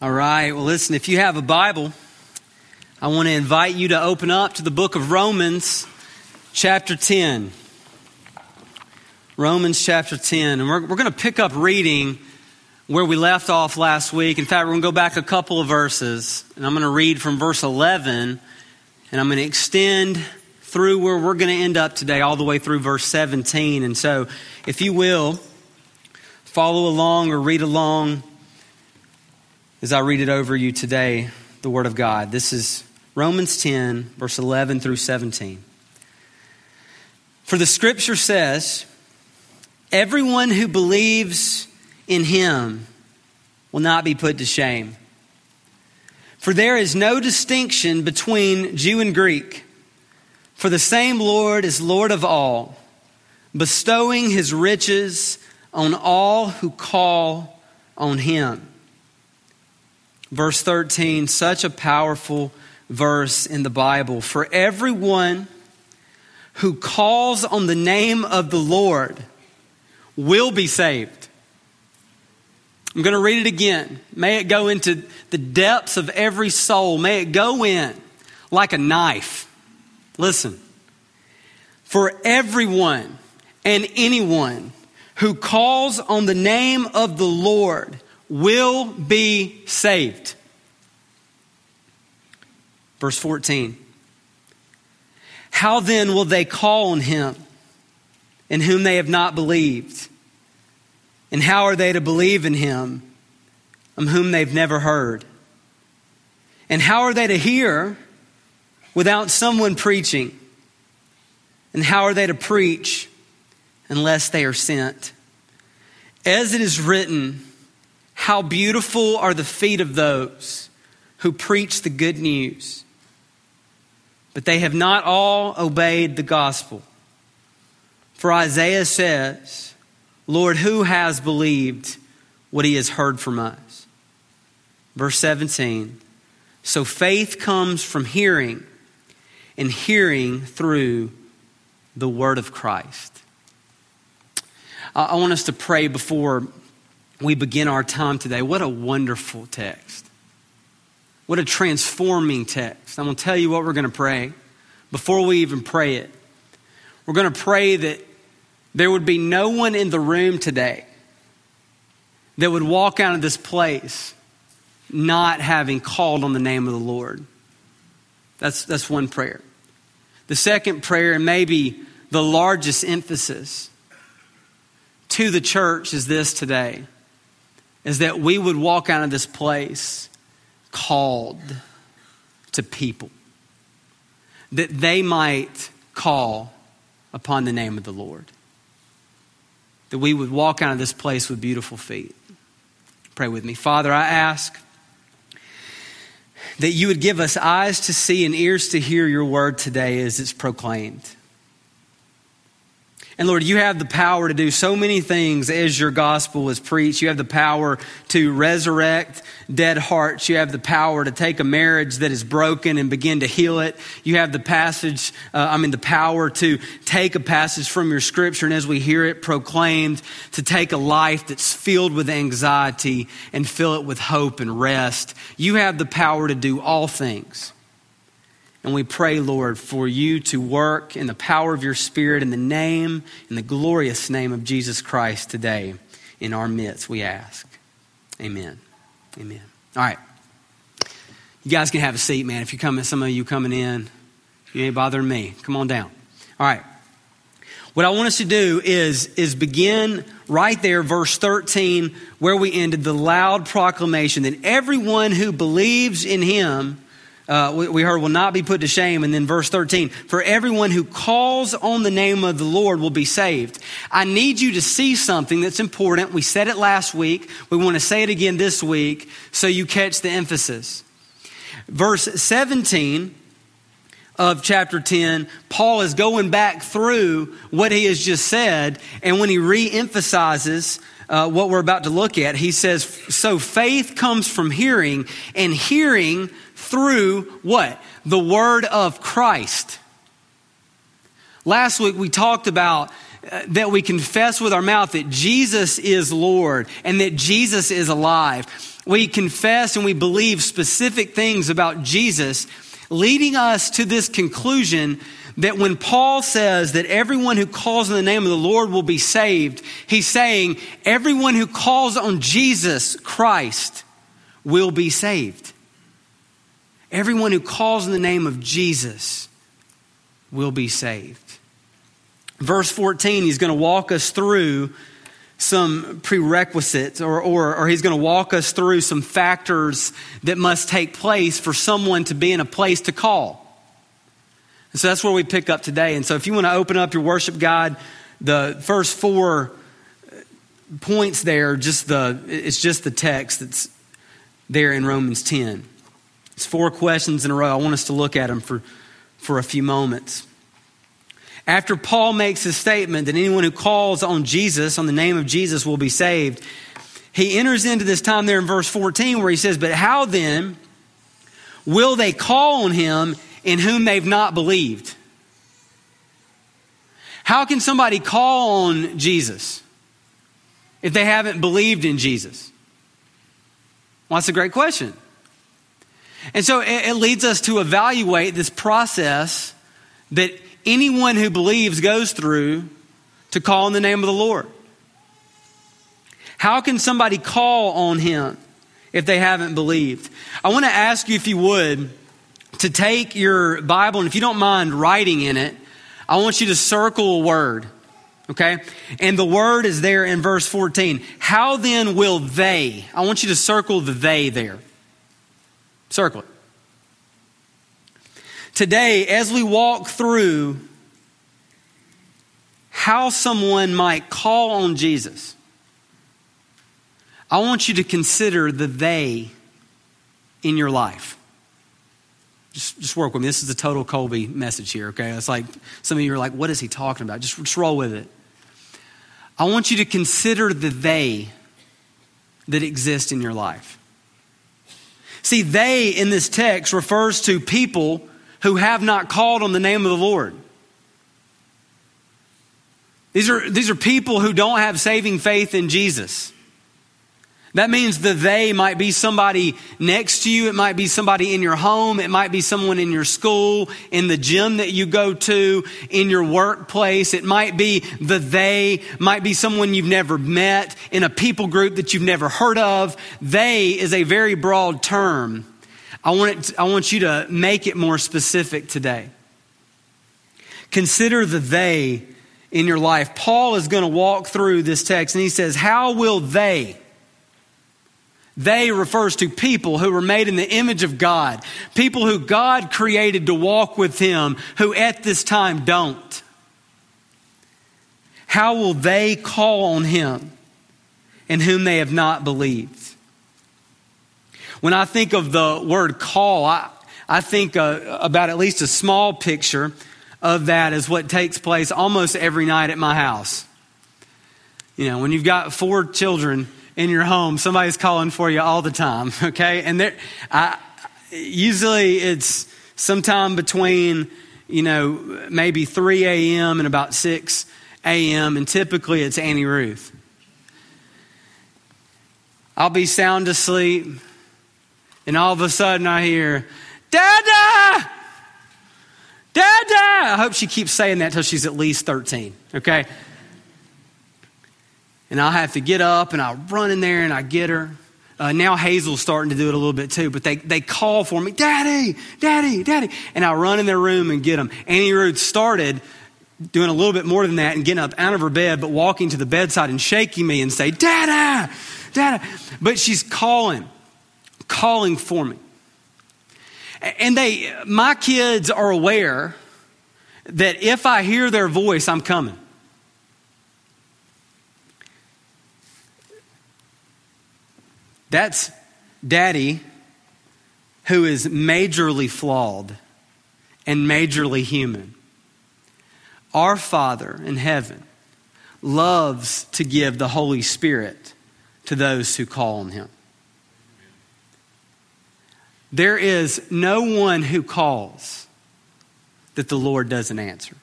All right. Well, listen, if you have a Bible, I want to invite you to open up to the book of Romans, chapter 10. Romans chapter 10. And we're, we're going to pick up reading where we left off last week. In fact, we're going to go back a couple of verses, and I'm going to read from verse 11, and I'm going to extend through where we're going to end up today, all the way through verse 17. And so, if you will, follow along or read along as I read it over you today, the Word of God. This is Romans 10, verse 11 through 17. For the Scripture says, Everyone who believes in Him will not be put to shame. For there is no distinction between Jew and Greek, for the same Lord is Lord of all, bestowing His riches on all who call on Him. Verse 13, such a powerful verse in the Bible. For everyone who calls on the name of the Lord will be saved. I'm going to read it again. May it go into the depths of every soul. May it go in like a knife. Listen. For everyone and anyone who calls on the name of the Lord will be saved. Verse 14. How then will they call on him in whom they have not believed? And how are they to believe in him of whom they've never heard? And how are they to hear without someone preaching? And how are they to preach unless they are sent? As it is written, how beautiful are the feet of those who preach the good news. But they have not all obeyed the gospel. For Isaiah says, Lord, who has believed what he has heard from us? Verse 17 So faith comes from hearing, and hearing through the word of Christ. I want us to pray before we begin our time today. What a wonderful text. What a transforming text. I'm going to tell you what we're going to pray before we even pray it. We're going to pray that there would be no one in the room today that would walk out of this place not having called on the name of the Lord. That's, that's one prayer. The second prayer, and maybe the largest emphasis to the church, is this today is that we would walk out of this place called to people, that they might call upon the name of the Lord, that we would walk out of this place with beautiful feet. Pray with me. Father, I ask that you would give us eyes to see and ears to hear your word today as it's proclaimed. And Lord, you have the power to do so many things as your gospel is preached. You have the power to resurrect dead hearts. You have the power to take a marriage that is broken and begin to heal it. You have the passage, uh, I mean, the power to take a passage from your scripture and as we hear it proclaimed, to take a life that's filled with anxiety and fill it with hope and rest. You have the power to do all things. And we pray, Lord, for you to work in the power of your Spirit in the name, in the glorious name of Jesus Christ today in our midst, we ask. Amen. Amen. All right. You guys can have a seat, man. If you're coming, some of you coming in, you ain't bothering me. Come on down. All right. What I want us to do is, is begin right there, verse 13, where we ended the loud proclamation that everyone who believes in him uh, we, we heard will not be put to shame. And then verse 13, for everyone who calls on the name of the Lord will be saved. I need you to see something that's important. We said it last week. We want to say it again this week so you catch the emphasis. Verse 17 of chapter 10, Paul is going back through what he has just said. And when he re emphasizes uh, what we're about to look at, he says, So faith comes from hearing, and hearing through what? The word of Christ. Last week we talked about uh, that we confess with our mouth that Jesus is Lord and that Jesus is alive. we confess and we believe specific things about Jesus, leading us to this conclusion that when Paul says that everyone who calls on the name of the Lord will be saved, he's saying everyone who calls on Jesus Christ will be saved. Everyone who calls in the name of Jesus will be saved. Verse 14, he's going to walk us through some prerequisites, or, or, or he's going to walk us through some factors that must take place for someone to be in a place to call. So that's where we pick up today. And so if you want to open up your worship guide, the first four points there, just the it's just the text that's there in Romans 10. It's four questions in a row. I want us to look at them for, for a few moments. After Paul makes his statement that anyone who calls on Jesus, on the name of Jesus, will be saved, he enters into this time there in verse 14 where he says, But how then will they call on him in whom they've not believed? How can somebody call on Jesus if they haven't believed in Jesus? Well, that's a great question. And so it, it leads us to evaluate this process that anyone who believes goes through to call on the name of the Lord. How can somebody call on him if they haven't believed? I want to ask you, if you would, to take your Bible, and if you don't mind writing in it, I want you to circle a word. Okay? And the word is there in verse 14. How then will they? I want you to circle the they there. Circle it. Today, as we walk through how someone might call on Jesus, I want you to consider the they in your life. Just, just work with me. This is a total Colby message here, okay? It's like some of you are like, what is he talking about? Just, just roll with it. I want you to consider the they that exist in your life. See, they in this text refers to people who have not called on the name of the Lord. These are, these are people who don't have saving faith in Jesus. That means the they might be somebody next to you. It might be somebody in your home. It might be someone in your school, in the gym that you go to, in your workplace. It might be the they, might be someone you've never met, in a people group that you've never heard of. They is a very broad term. I want, it, I want you to make it more specific today. Consider the they in your life. Paul is going to walk through this text and he says, How will they? They refers to people who were made in the image of God, people who God created to walk with Him, who at this time don't. How will they call on Him in whom they have not believed? When I think of the word call, I, I think uh, about at least a small picture of that as what takes place almost every night at my house. You know, when you've got four children, in your home, somebody's calling for you all the time, okay? And there, I, usually it's sometime between, you know, maybe 3 a.m. and about 6 a.m., and typically it's Annie Ruth. I'll be sound asleep, and all of a sudden I hear, Dada! Dada! I hope she keeps saying that till she's at least 13, okay? And I'll have to get up and I'll run in there and I get her. Uh, now Hazel's starting to do it a little bit too, but they, they call for me, Daddy, Daddy, Daddy. And I run in their room and get them. Annie Ruth started doing a little bit more than that and getting up out of her bed, but walking to the bedside and shaking me and say, Dada, Dada. But she's calling, calling for me. And they, my kids are aware that if I hear their voice, I'm coming. That's daddy who is majorly flawed and majorly human. Our Father in heaven loves to give the Holy Spirit to those who call on him. There is no one who calls that the Lord doesn't answer.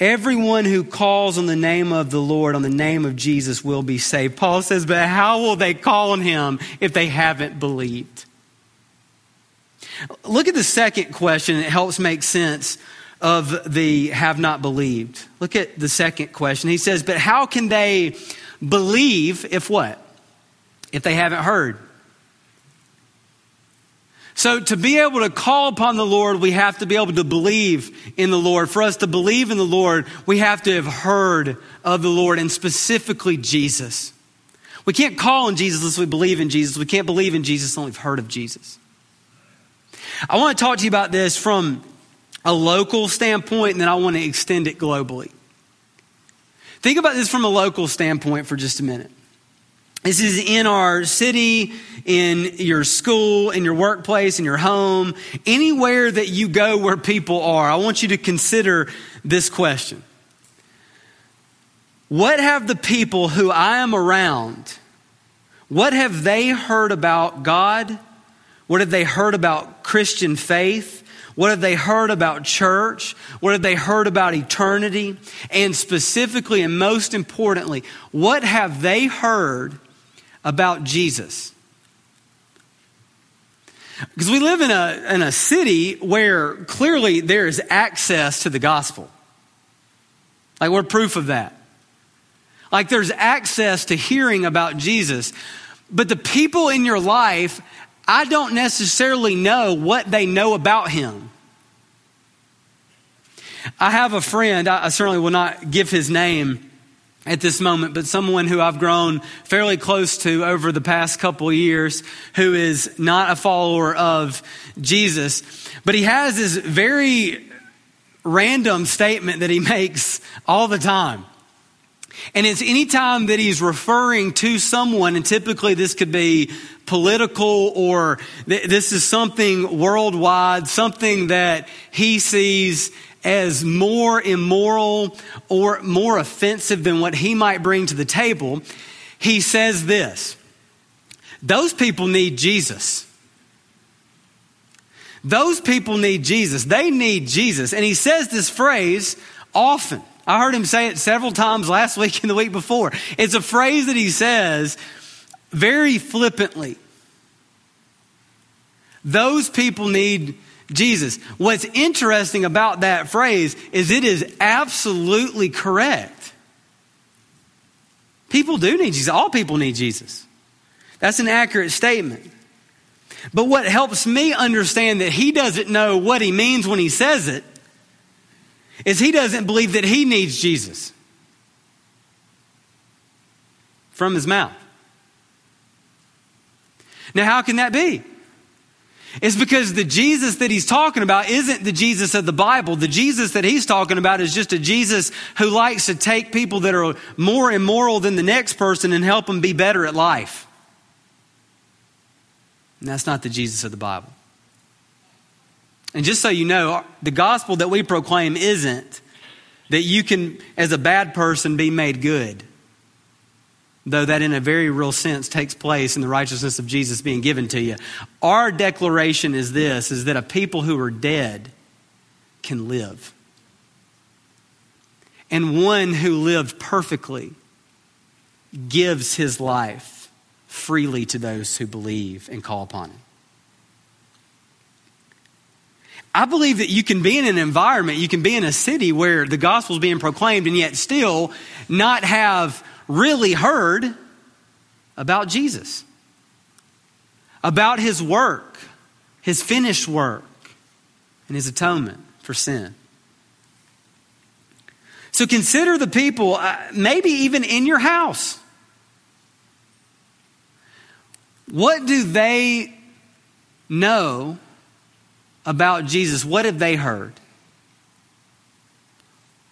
Everyone who calls on the name of the Lord, on the name of Jesus, will be saved. Paul says, But how will they call on him if they haven't believed? Look at the second question. It helps make sense of the have not believed. Look at the second question. He says, But how can they believe if what? If they haven't heard. So, to be able to call upon the Lord, we have to be able to believe in the Lord. For us to believe in the Lord, we have to have heard of the Lord and specifically Jesus. We can't call on Jesus unless we believe in Jesus. We can't believe in Jesus unless we've heard of Jesus. I want to talk to you about this from a local standpoint, and then I want to extend it globally. Think about this from a local standpoint for just a minute. This is in our city, in your school, in your workplace, in your home, anywhere that you go where people are. I want you to consider this question What have the people who I am around, what have they heard about God? What have they heard about Christian faith? What have they heard about church? What have they heard about eternity? And specifically and most importantly, what have they heard about Jesus. Because we live in a, in a city where clearly there is access to the gospel. Like, we're proof of that. Like, there's access to hearing about Jesus. But the people in your life, I don't necessarily know what they know about him. I have a friend, I certainly will not give his name at this moment, but someone who I've grown fairly close to over the past couple years who is not a follower of Jesus. But he has this very random statement that he makes all the time. And it's anytime that he's referring to someone, and typically this could be political or th- this is something worldwide, something that he sees as more immoral or more offensive than what he might bring to the table, he says this Those people need Jesus. Those people need Jesus. They need Jesus. And he says this phrase often. I heard him say it several times last week and the week before. It's a phrase that he says very flippantly. Those people need Jesus. What's interesting about that phrase is it is absolutely correct. People do need Jesus. All people need Jesus. That's an accurate statement. But what helps me understand that he doesn't know what he means when he says it is he doesn't believe that he needs Jesus from his mouth. Now, how can that be? It's because the Jesus that he's talking about isn't the Jesus of the Bible. The Jesus that he's talking about is just a Jesus who likes to take people that are more immoral than the next person and help them be better at life. And that's not the Jesus of the Bible. And just so you know, the gospel that we proclaim isn't that you can, as a bad person, be made good though that in a very real sense takes place in the righteousness of Jesus being given to you. Our declaration is this is that a people who are dead can live. And one who lived perfectly gives his life freely to those who believe and call upon him. I believe that you can be in an environment, you can be in a city where the gospel is being proclaimed and yet still not have really heard about Jesus, about his work, his finished work, and his atonement for sin. So consider the people, uh, maybe even in your house. What do they know about Jesus? What have they heard?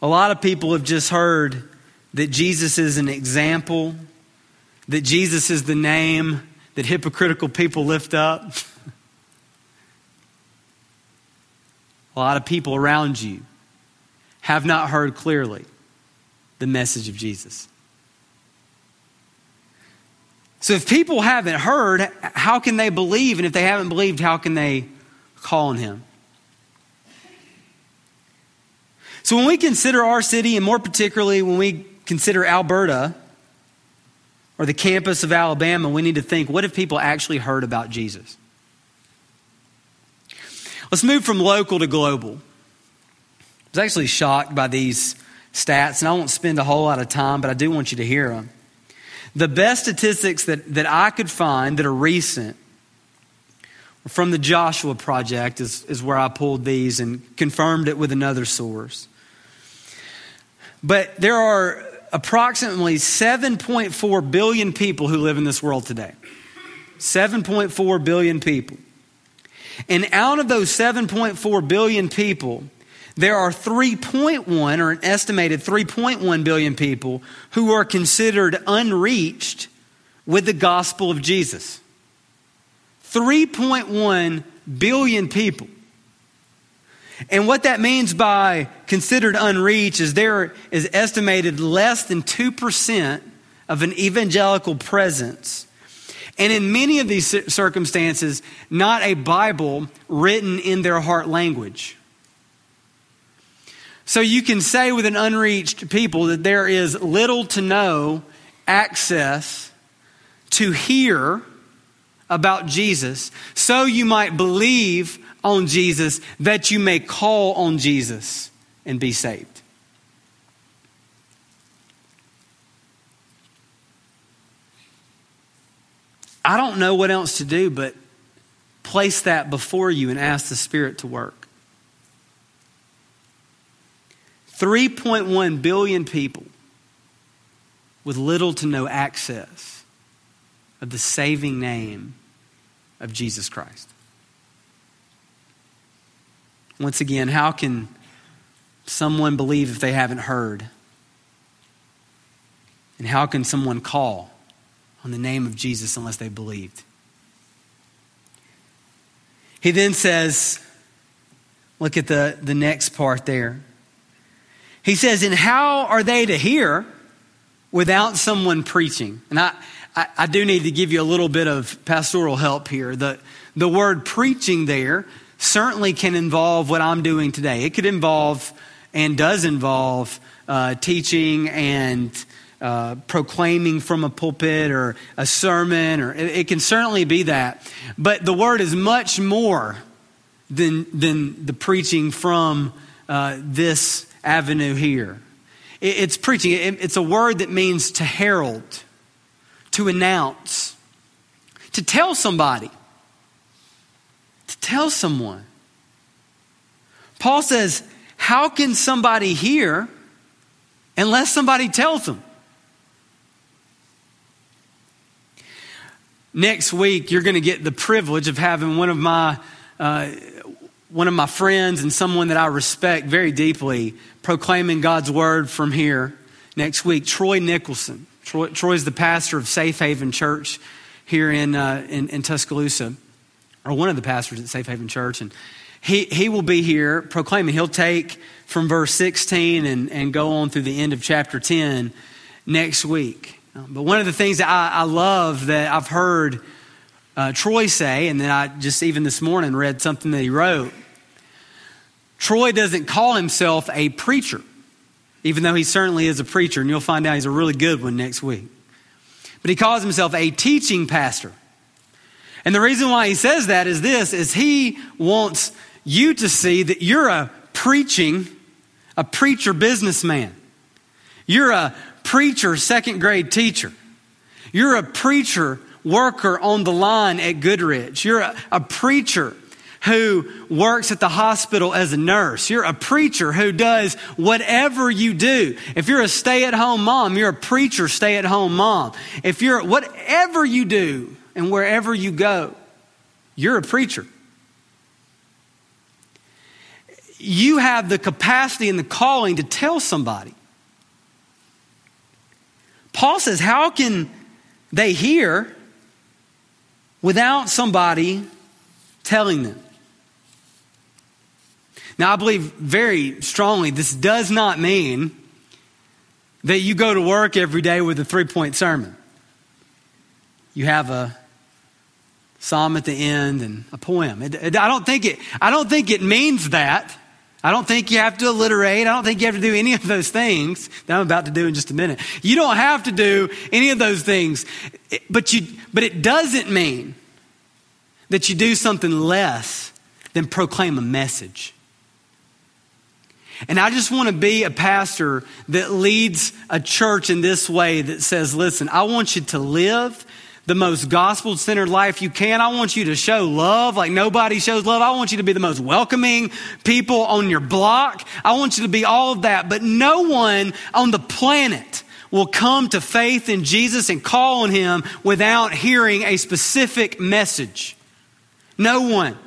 A lot of people have just heard that Jesus is an example, that Jesus is the name that hypocritical people lift up. A lot of people around you have not heard clearly the message of Jesus. So if people haven't heard, how can they believe? And if they haven't believed, how can they call on him? So when we consider our city, and more particularly when we consider Alberta or the campus of Alabama, we need to think what if people actually heard about Jesus? Let's move from local to global. I was actually shocked by these stats, and I won't spend a whole lot of time, but I do want you to hear them. The best statistics that, that I could find that are recent from the Joshua Project is, is where I pulled these and confirmed it with another source. But there are approximately 7.4 billion people who live in this world today. 7.4 billion people. And out of those 7.4 billion people, there are 3.1 or an estimated 3.1 billion people who are considered unreached with the gospel of Jesus. 3.1 billion people. And what that means by considered unreached is there is estimated less than 2% of an evangelical presence. And in many of these circumstances, not a Bible written in their heart language. So you can say with an unreached people that there is little to no access to hear about Jesus, so you might believe on Jesus, that you may call on Jesus and be saved. I don't know what else to do but place that before you and ask the Spirit to work. 3.1 billion people with little to no access of the saving name of Jesus Christ. Once again, how can someone believe if they haven't heard? And how can someone call on the name of Jesus unless they believed? He then says, look at the, the next part there. He says, And how are they to hear without someone preaching? And I, I, I do need to give you a little bit of pastoral help here. The, the word preaching there certainly can involve what I'm doing today. It could involve and does involve uh, teaching and uh, proclaiming from a pulpit or a sermon, or it, it, can certainly be that. But the word is much more than, than the preaching from uh, this avenue here. It, it's preaching, it, it's a word that means to herald, to announce, to tell somebody to tell someone. Paul says, How can somebody hear unless somebody tells them? Next week, you're going to get the privilege of having one of my uh, one of my friends and someone that I respect very deeply proclaiming God's word from here next week. Troy Nicholson. Troy, Troy's the pastor of Safe Haven Church here in, uh, in, in Tuscaloosa or one of the pastors at Safe Haven Church, and he, he will be here proclaiming. He'll take from verse 16 and, and go on through the end of chapter 10 next week. Um, but one of the things that I, I love that I've heard uh, Troy say, and then I just even this morning read something that he wrote. Troy doesn't call himself a preacher, even though he certainly is a preacher, and you'll find out he's a really good one next week. But he calls himself a teaching pastor. And the reason why he says that is this is he wants you to see that you're a preaching, a preacher businessman. You're a preacher second grade teacher. You're a preacher worker on the line at Goodrich. You're a, a preacher who works at the hospital as a nurse. You're a preacher who does whatever you do. If you're a stay at home mom, you're a preacher, stay at home mom. If you're whatever you do, and wherever you go, you're a preacher. You have the capacity and the calling to tell somebody. Paul says, How can they hear without somebody telling them? Now, I believe very strongly this does not mean that you go to work every day with a three point sermon. You have a psalm at the end and a poem. It, it, I, don't think it, I don't think it means that. I don't think you have to alliterate. I don't think you have to do any of those things that I'm about to do in just a minute. You don't have to do any of those things. But, you, but it doesn't mean that you do something less than proclaim a message. And I just want to be a pastor that leads a church in this way that says, listen, I want you to live the most gospel centered life you can. I want you to show love like nobody shows love. I want you to be the most welcoming people on your block. I want you to be all of that. But no one on the planet will come to faith in Jesus and call on him without hearing a specific message. No one.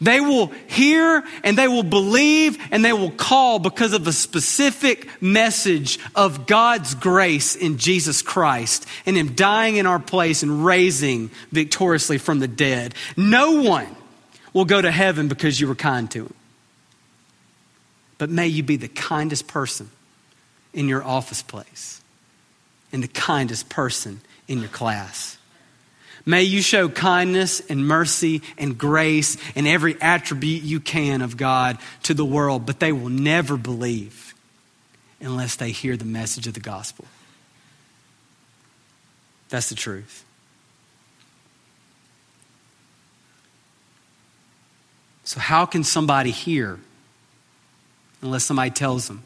They will hear and they will believe and they will call because of a specific message of God's grace in Jesus Christ and Him dying in our place and raising victoriously from the dead. No one will go to heaven because you were kind to Him. But may you be the kindest person in your office place and the kindest person in your class. May you show kindness and mercy and grace and every attribute you can of God to the world, but they will never believe unless they hear the message of the gospel. That's the truth. So, how can somebody hear unless somebody tells them?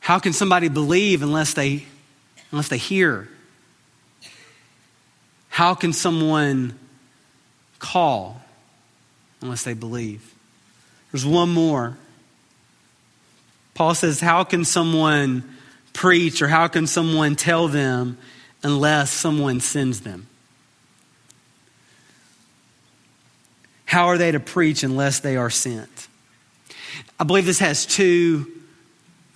How can somebody believe unless they, unless they hear? How can someone call unless they believe? There's one more. Paul says, How can someone preach or how can someone tell them unless someone sends them? How are they to preach unless they are sent? I believe this has two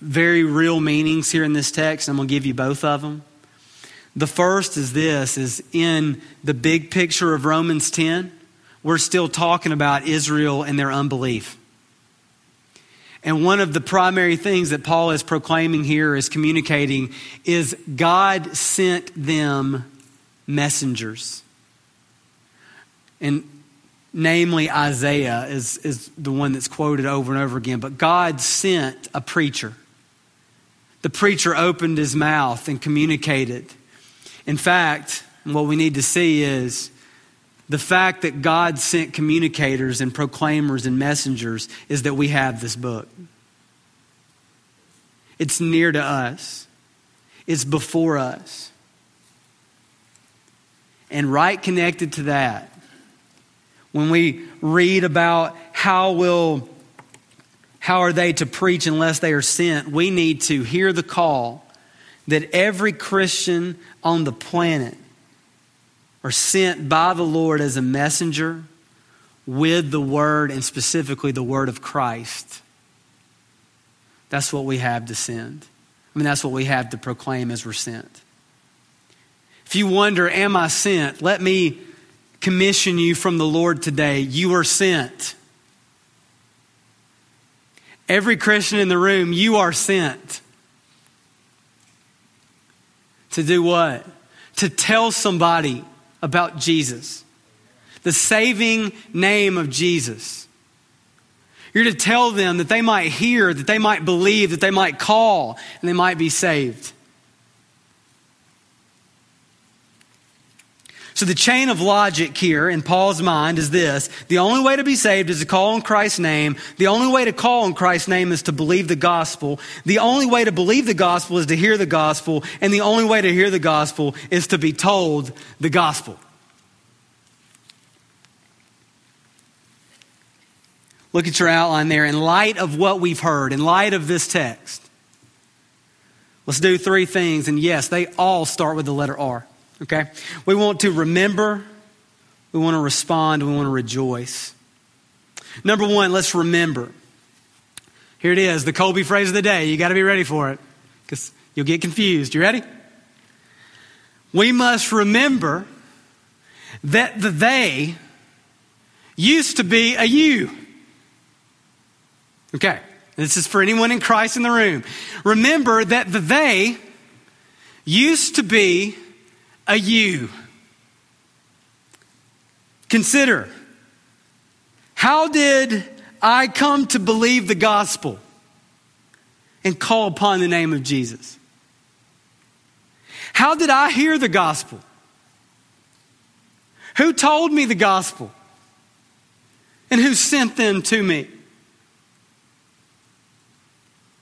very real meanings here in this text. And I'm going to give you both of them. The first is this is in the big picture of Romans 10, we're still talking about Israel and their unbelief. And one of the primary things that Paul is proclaiming here is communicating is God sent them messengers. And namely Isaiah is, is the one that's quoted over and over again. But God sent a preacher. The preacher opened his mouth and communicated. In fact, what we need to see is the fact that God sent communicators and proclaimers and messengers is that we have this book. It's near to us, it's before us. And right connected to that, when we read about how will how are they to preach unless they are sent, we need to hear the call that every Christian on the planet are sent by the Lord as a messenger with the Word and specifically the Word of Christ. That's what we have to send. I mean, that's what we have to proclaim as we're sent. If you wonder, am I sent? Let me commission you from the Lord today. You are sent. Every Christian in the room, you are sent. To do what? To tell somebody about Jesus, the saving name of Jesus. You're to tell them that they might hear, that they might believe, that they might call, and they might be saved. So, the chain of logic here in Paul's mind is this the only way to be saved is to call on Christ's name. The only way to call on Christ's name is to believe the gospel. The only way to believe the gospel is to hear the gospel. And the only way to hear the gospel is to be told the gospel. Look at your outline there. In light of what we've heard, in light of this text, let's do three things. And yes, they all start with the letter R. Okay? We want to remember, we want to respond, we want to rejoice. Number one, let's remember. Here it is, the Colby phrase of the day. You got to be ready for it because you'll get confused. You ready? We must remember that the they used to be a you. Okay, this is for anyone in Christ in the room. Remember that the they used to be a you. Consider How did I come to believe the gospel and call upon the name of Jesus? How did I hear the gospel? Who told me the gospel? And who sent them to me?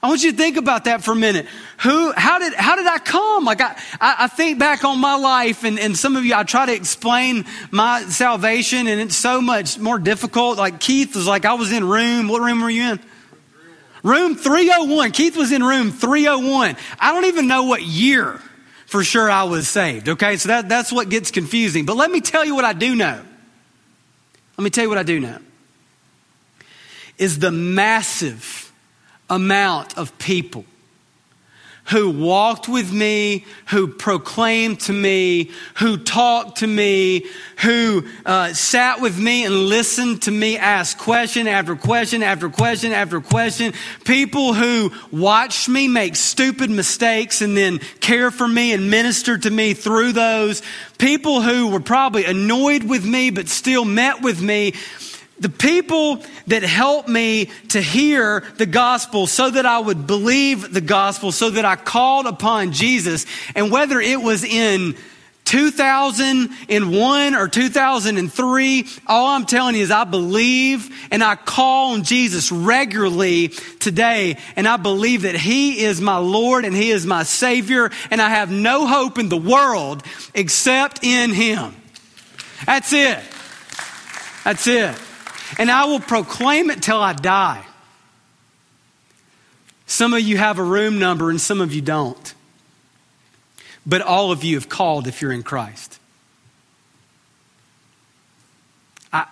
I want you to think about that for a minute. Who, how did, how did I come? Like I, I think back on my life and, and some of you, I try to explain my salvation and it's so much more difficult. Like Keith was like, I was in room, what room were you in? Room 301. Keith was in room 301. I don't even know what year for sure I was saved. Okay. So that, that's what gets confusing. But let me tell you what I do know. Let me tell you what I do know is the massive amount of people who walked with me, who proclaimed to me, who talked to me, who uh, sat with me and listened to me ask question after question after question after question. People who watched me make stupid mistakes and then care for me and minister to me through those. People who were probably annoyed with me but still met with me the people that helped me to hear the gospel so that I would believe the gospel, so that I called upon Jesus, and whether it was in 2001 or 2003, all I'm telling you is I believe and I call on Jesus regularly today, and I believe that He is my Lord and He is my Savior, and I have no hope in the world except in Him. That's it. That's it and I will proclaim it till I die. Some of you have a room number and some of you don't. But all of you have called if you're in Christ. I,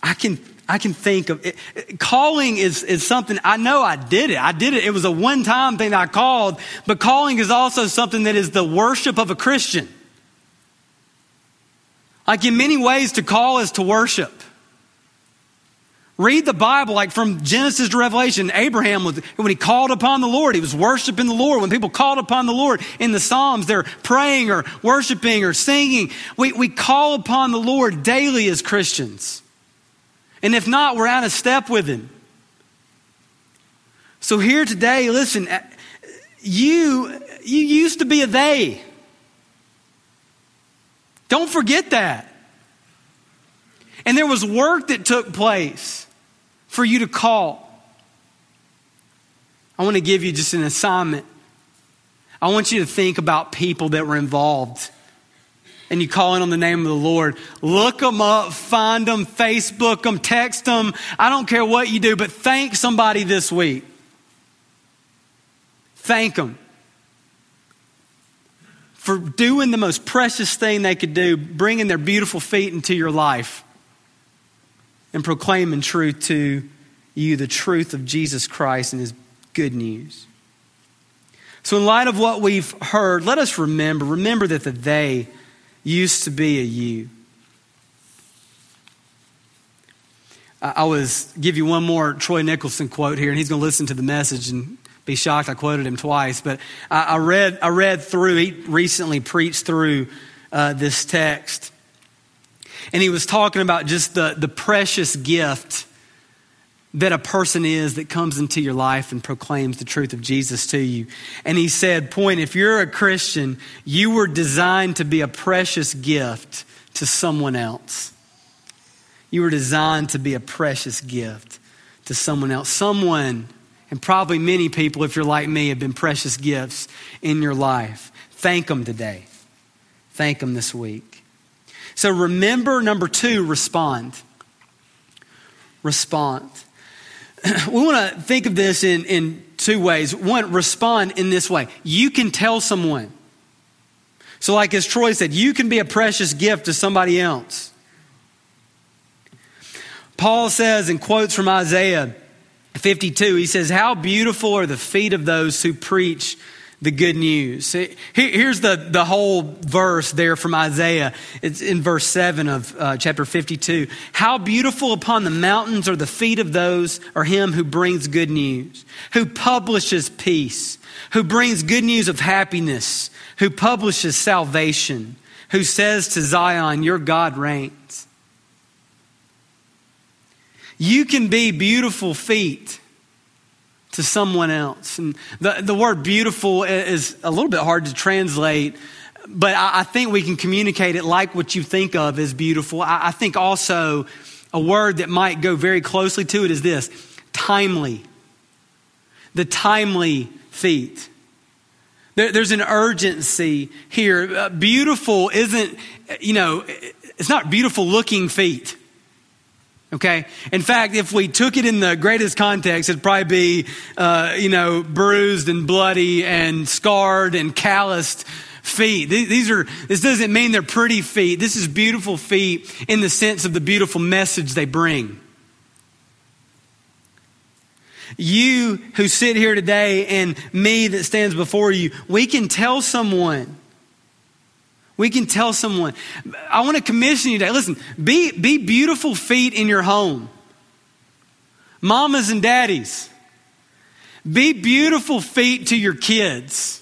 I, can, I can think of it. Calling is, is something, I know I did it. I did it. It was a one time thing I called, but calling is also something that is the worship of a Christian. Like in many ways, to call is to worship. Read the Bible like from Genesis to Revelation. Abraham, was, when he called upon the Lord, he was worshiping the Lord. When people called upon the Lord in the Psalms, they're praying or worshiping or singing. We, we call upon the Lord daily as Christians. And if not, we're out of step with him. So here today, listen, uh, you, you used to be a they. Don't forget that. And there was work that took place for you to call. I want to give you just an assignment. I want you to think about people that were involved. And you call in on the name of the Lord. Look them up, find them, Facebook them, text them. I don't care what you do, but thank somebody this week. Thank them for doing the most precious thing they could do, bringing their beautiful feet into your life and proclaiming truth to you, the truth of Jesus Christ and his good news. So, in light of what we've heard, let us remember remember that the they used to be a you. I was give you one more Troy Nicholson quote here, and he's going to listen to the message and be shocked. I quoted him twice, but I, read I read through. He recently preached through uh, this text, and he was talking about just the, the precious gift that a person is that comes into your life and proclaims the truth of Jesus to you. And he said, Point, if you're a Christian, you were designed to be a precious gift to someone else. You were designed to be a precious gift to someone else. Someone, and probably many people, if you're like me, have been precious gifts in your life. Thank them today. Thank them this week. So remember, number two, respond. Respond. we want to think of this in, in two ways. One, respond in this way. You can tell someone. So, like as Troy said, you can be a precious gift to somebody else. Paul says in quotes from Isaiah 52, he says, How beautiful are the feet of those who preach the good news. Here's the, the whole verse there from Isaiah. It's in verse 7 of uh, chapter 52. How beautiful upon the mountains are the feet of those, or him who brings good news, who publishes peace, who brings good news of happiness, who publishes salvation, who says to Zion, Your God reigns. You can be beautiful feet to someone else. And the, the word beautiful is a little bit hard to translate, but I, I think we can communicate it like what you think of as beautiful. I, I think also a word that might go very closely to it is this timely. The timely feet. There, there's an urgency here. Uh, beautiful isn't, you know, it's not beautiful looking feet. Okay? In fact, if we took it in the greatest context, it'd probably be, uh, you know, bruised and bloody and scarred and calloused feet. These are, this doesn't mean they're pretty feet. This is beautiful feet in the sense of the beautiful message they bring. You who sit here today and me that stands before you, we can tell someone we can tell someone, I want to commission you today. Listen, be, be beautiful feet in your home. Mamas and daddies, be beautiful feet to your kids.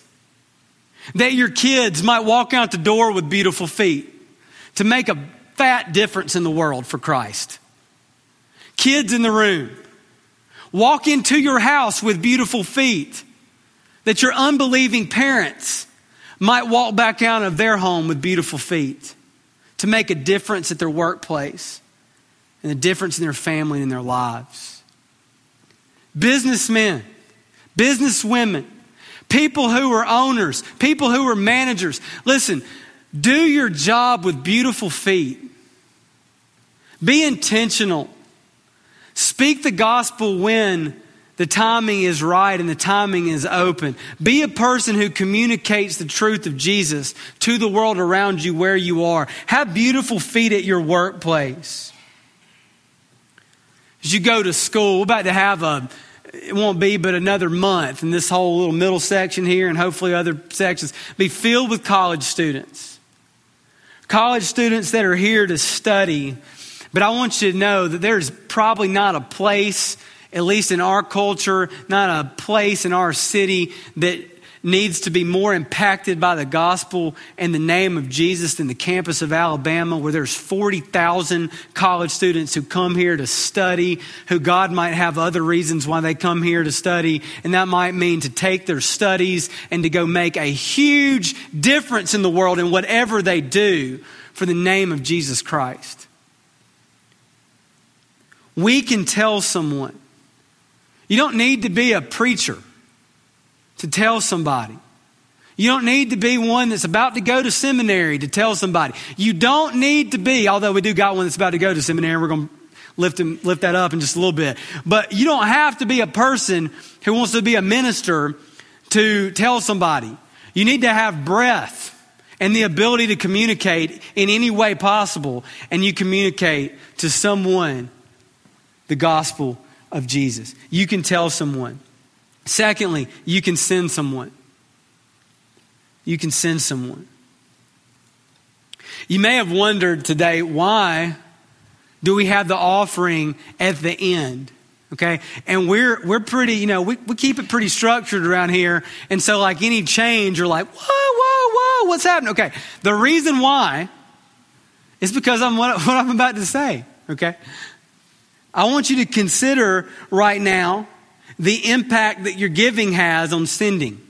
That your kids might walk out the door with beautiful feet to make a fat difference in the world for Christ. Kids in the room, walk into your house with beautiful feet. That your unbelieving parents, might walk back out of their home with beautiful feet to make a difference at their workplace and a difference in their family and in their lives. Businessmen, businesswomen, people who are owners, people who are managers. Listen, do your job with beautiful feet. Be intentional. Speak the gospel when the timing is right and the timing is open. Be a person who communicates the truth of Jesus to the world around you where you are. Have beautiful feet at your workplace. As you go to school, we're about to have a, it won't be but another month, and this whole little middle section here and hopefully other sections be filled with college students. College students that are here to study. But I want you to know that there's probably not a place at least in our culture, not a place in our city that needs to be more impacted by the gospel and the name of Jesus than the campus of Alabama, where there's 40,000 college students who come here to study, who God might have other reasons why they come here to study. And that might mean to take their studies and to go make a huge difference in the world in whatever they do for the name of Jesus Christ. We can tell someone you don't need to be a preacher to tell somebody. You don't need to be one that's about to go to seminary to tell somebody. You don't need to be, although we do got one that's about to go to seminary, we're going to lift, him, lift that up in just a little bit. But you don't have to be a person who wants to be a minister to tell somebody. You need to have breath and the ability to communicate in any way possible, and you communicate to someone the gospel of Jesus. You can tell someone. Secondly, you can send someone. You can send someone. You may have wondered today why do we have the offering at the end? Okay. And we're, we're pretty, you know, we, we keep it pretty structured around here. And so, like any change, you're like, whoa, whoa, whoa, what's happening? Okay. The reason why is because I'm what, what I'm about to say. Okay. I want you to consider right now the impact that your giving has on sending.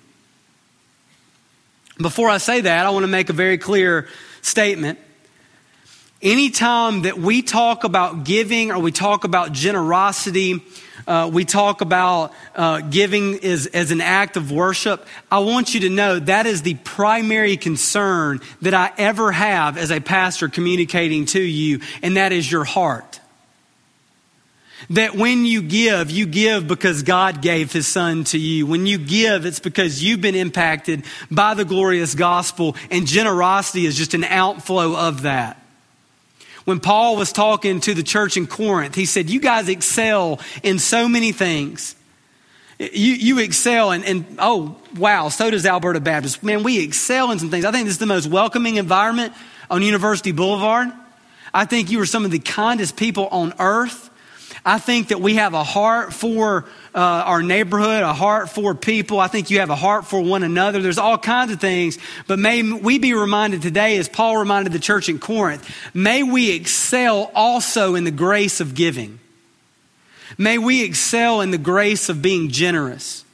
Before I say that, I want to make a very clear statement. Anytime that we talk about giving or we talk about generosity, uh, we talk about uh, giving as, as an act of worship, I want you to know that is the primary concern that I ever have as a pastor communicating to you, and that is your heart. That when you give, you give because God gave his son to you. When you give, it's because you've been impacted by the glorious gospel, and generosity is just an outflow of that. When Paul was talking to the church in Corinth, he said, You guys excel in so many things. You, you excel, and, and oh, wow, so does Alberta Baptist. Man, we excel in some things. I think this is the most welcoming environment on University Boulevard. I think you are some of the kindest people on earth. I think that we have a heart for uh, our neighborhood, a heart for people. I think you have a heart for one another. There's all kinds of things. But may we be reminded today, as Paul reminded the church in Corinth, may we excel also in the grace of giving. May we excel in the grace of being generous.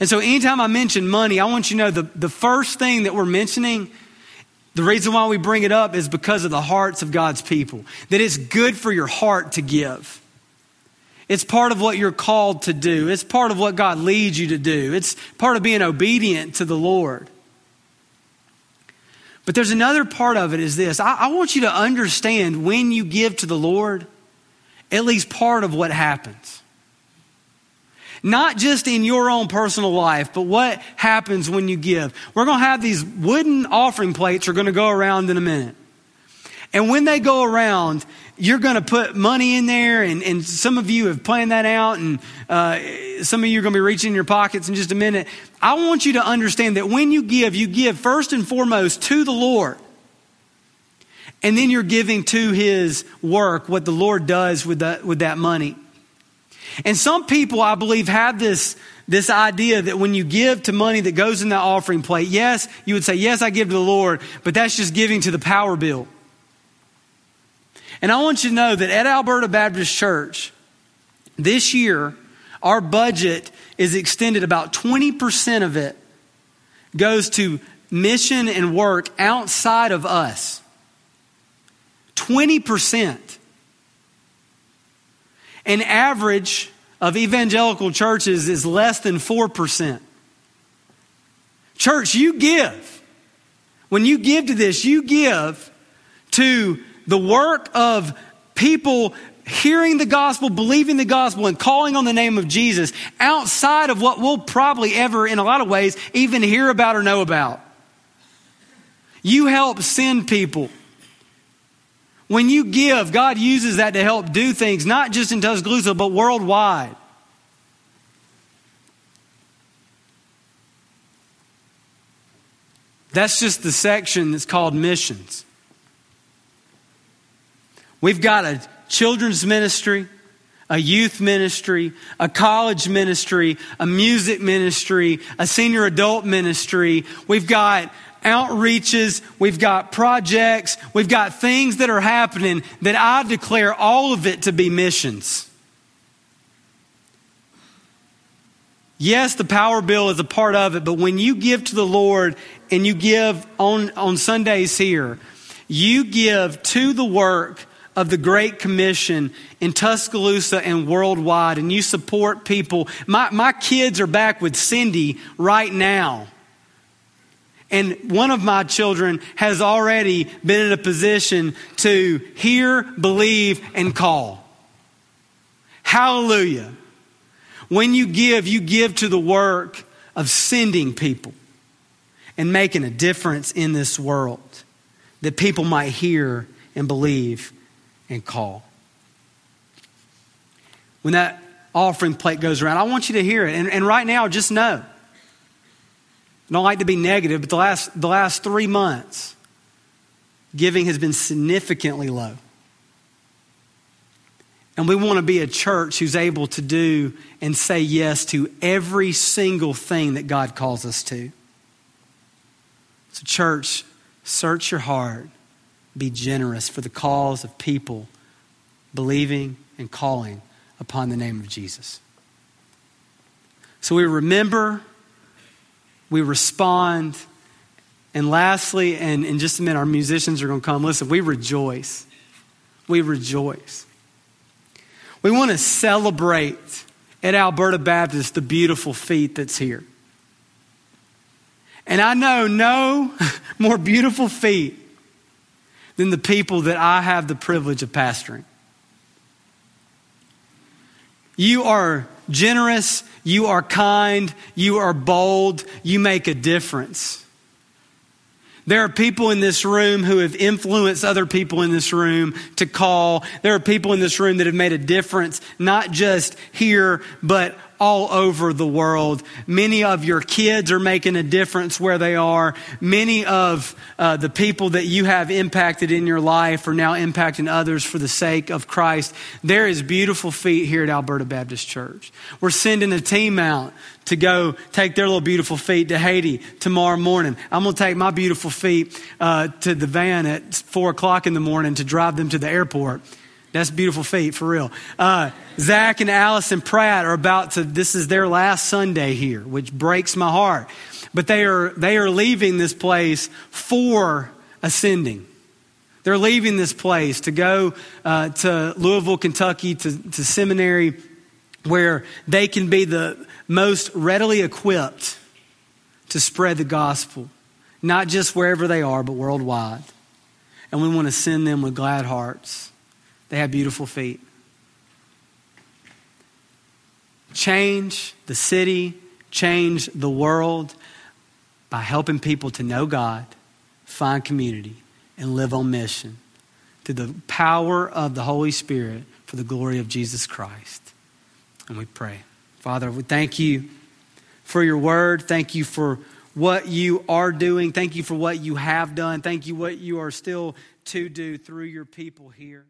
And so, anytime I mention money, I want you to know the, the first thing that we're mentioning, the reason why we bring it up is because of the hearts of God's people. That it's good for your heart to give. It's part of what you're called to do, it's part of what God leads you to do, it's part of being obedient to the Lord. But there's another part of it is this I, I want you to understand when you give to the Lord, at least part of what happens. Not just in your own personal life, but what happens when you give. We're going to have these wooden offering plates are going to go around in a minute. And when they go around, you're going to put money in there, and, and some of you have planned that out, and uh, some of you are going to be reaching in your pockets in just a minute. I want you to understand that when you give, you give first and foremost to the Lord. And then you're giving to His work what the Lord does with that, with that money. And some people, I believe, have this, this idea that when you give to money that goes in that offering plate, yes, you would say, Yes, I give to the Lord, but that's just giving to the power bill. And I want you to know that at Alberta Baptist Church, this year, our budget is extended about 20% of it goes to mission and work outside of us. 20%. An average of evangelical churches is less than 4%. Church, you give. When you give to this, you give to the work of people hearing the gospel, believing the gospel, and calling on the name of Jesus outside of what we'll probably ever, in a lot of ways, even hear about or know about. You help send people when you give, God uses that to help do things, not just in Tuscaloosa, but worldwide. That's just the section that's called missions. We've got a children's ministry, a youth ministry, a college ministry, a music ministry, a senior adult ministry. We've got outreaches, we've got projects, we've got things that are happening that I declare all of it to be missions. Yes, the power bill is a part of it, but when you give to the Lord and you give on, on Sundays here, you give to the work of the Great Commission in Tuscaloosa and worldwide, and you support people. My, my kids are back with Cindy right now. And one of my children has already been in a position to hear, believe, and call. Hallelujah. When you give, you give to the work of sending people and making a difference in this world that people might hear and believe and call. When that offering plate goes around, I want you to hear it. And, and right now, just know I don't like to be negative, but the last, the last three months, giving has been significantly low. And we want to be a church who's able to do and say yes to every single thing that God calls us to. So, church, search your heart, be generous for the cause of people believing and calling upon the name of Jesus. So, we remember we respond. And lastly, and in just a minute, our musicians are going to come. Listen, we rejoice. We rejoice. We want to celebrate at Alberta Baptist the beautiful feet that's here. And I know no more beautiful feet than the people that I have the privilege of pastoring. You are generous, you are kind, you are bold, you make a difference. There are people in this room who have influenced other people in this room to call. There are people in this room that have made a difference, not just here, but all over the world. Many of your kids are making a difference where they are. Many of uh, the people that you have impacted in your life are now impacting others for the sake of Christ. There is beautiful feet here at Alberta Baptist Church. We're sending a team out to go take their little beautiful feet to Haiti tomorrow morning. I'm going to take my beautiful feet uh, to the van at 4 o'clock in the morning to drive them to the airport That's beautiful feet, for real. Uh, Zach and Allison Pratt are about to, this is their last Sunday here, which breaks my heart. But they are, they are leaving this place for ascending. They're leaving this place to go uh, to Louisville, Kentucky, to, to seminary, where they can be the most readily equipped to spread the gospel, not just wherever they are, but worldwide. And we want to send them with glad hearts. They have beautiful feet. Change the city, change the world by helping people to know God, find community, and live on mission through the power of the Holy Spirit for the glory of Jesus Christ. And we pray. Father, we thank you for your word. Thank you for what you are doing. Thank you for what you have done. Thank you what you are still to do through your people here.